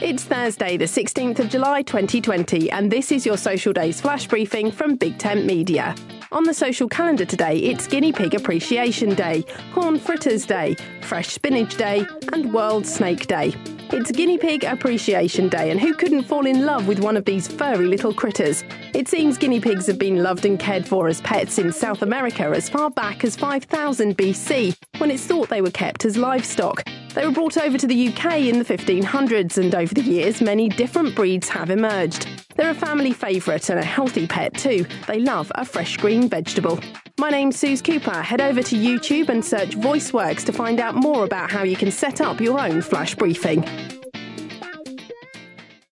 It's Thursday, the 16th of July 2020, and this is your Social Days flash briefing from Big Tent Media. On the social calendar today, it's Guinea Pig Appreciation Day, Corn Fritters Day, Fresh Spinach Day, and World Snake Day. It's Guinea Pig Appreciation Day, and who couldn't fall in love with one of these furry little critters? It seems guinea pigs have been loved and cared for as pets in South America as far back as 5000 BC, when it's thought they were kept as livestock. They were brought over to the UK in the 1500s, and over the years, many different breeds have emerged. They're a family favourite and a healthy pet too. They love a fresh green vegetable. My name's Suze Cooper. Head over to YouTube and search VoiceWorks to find out more about how you can set up your own flash briefing.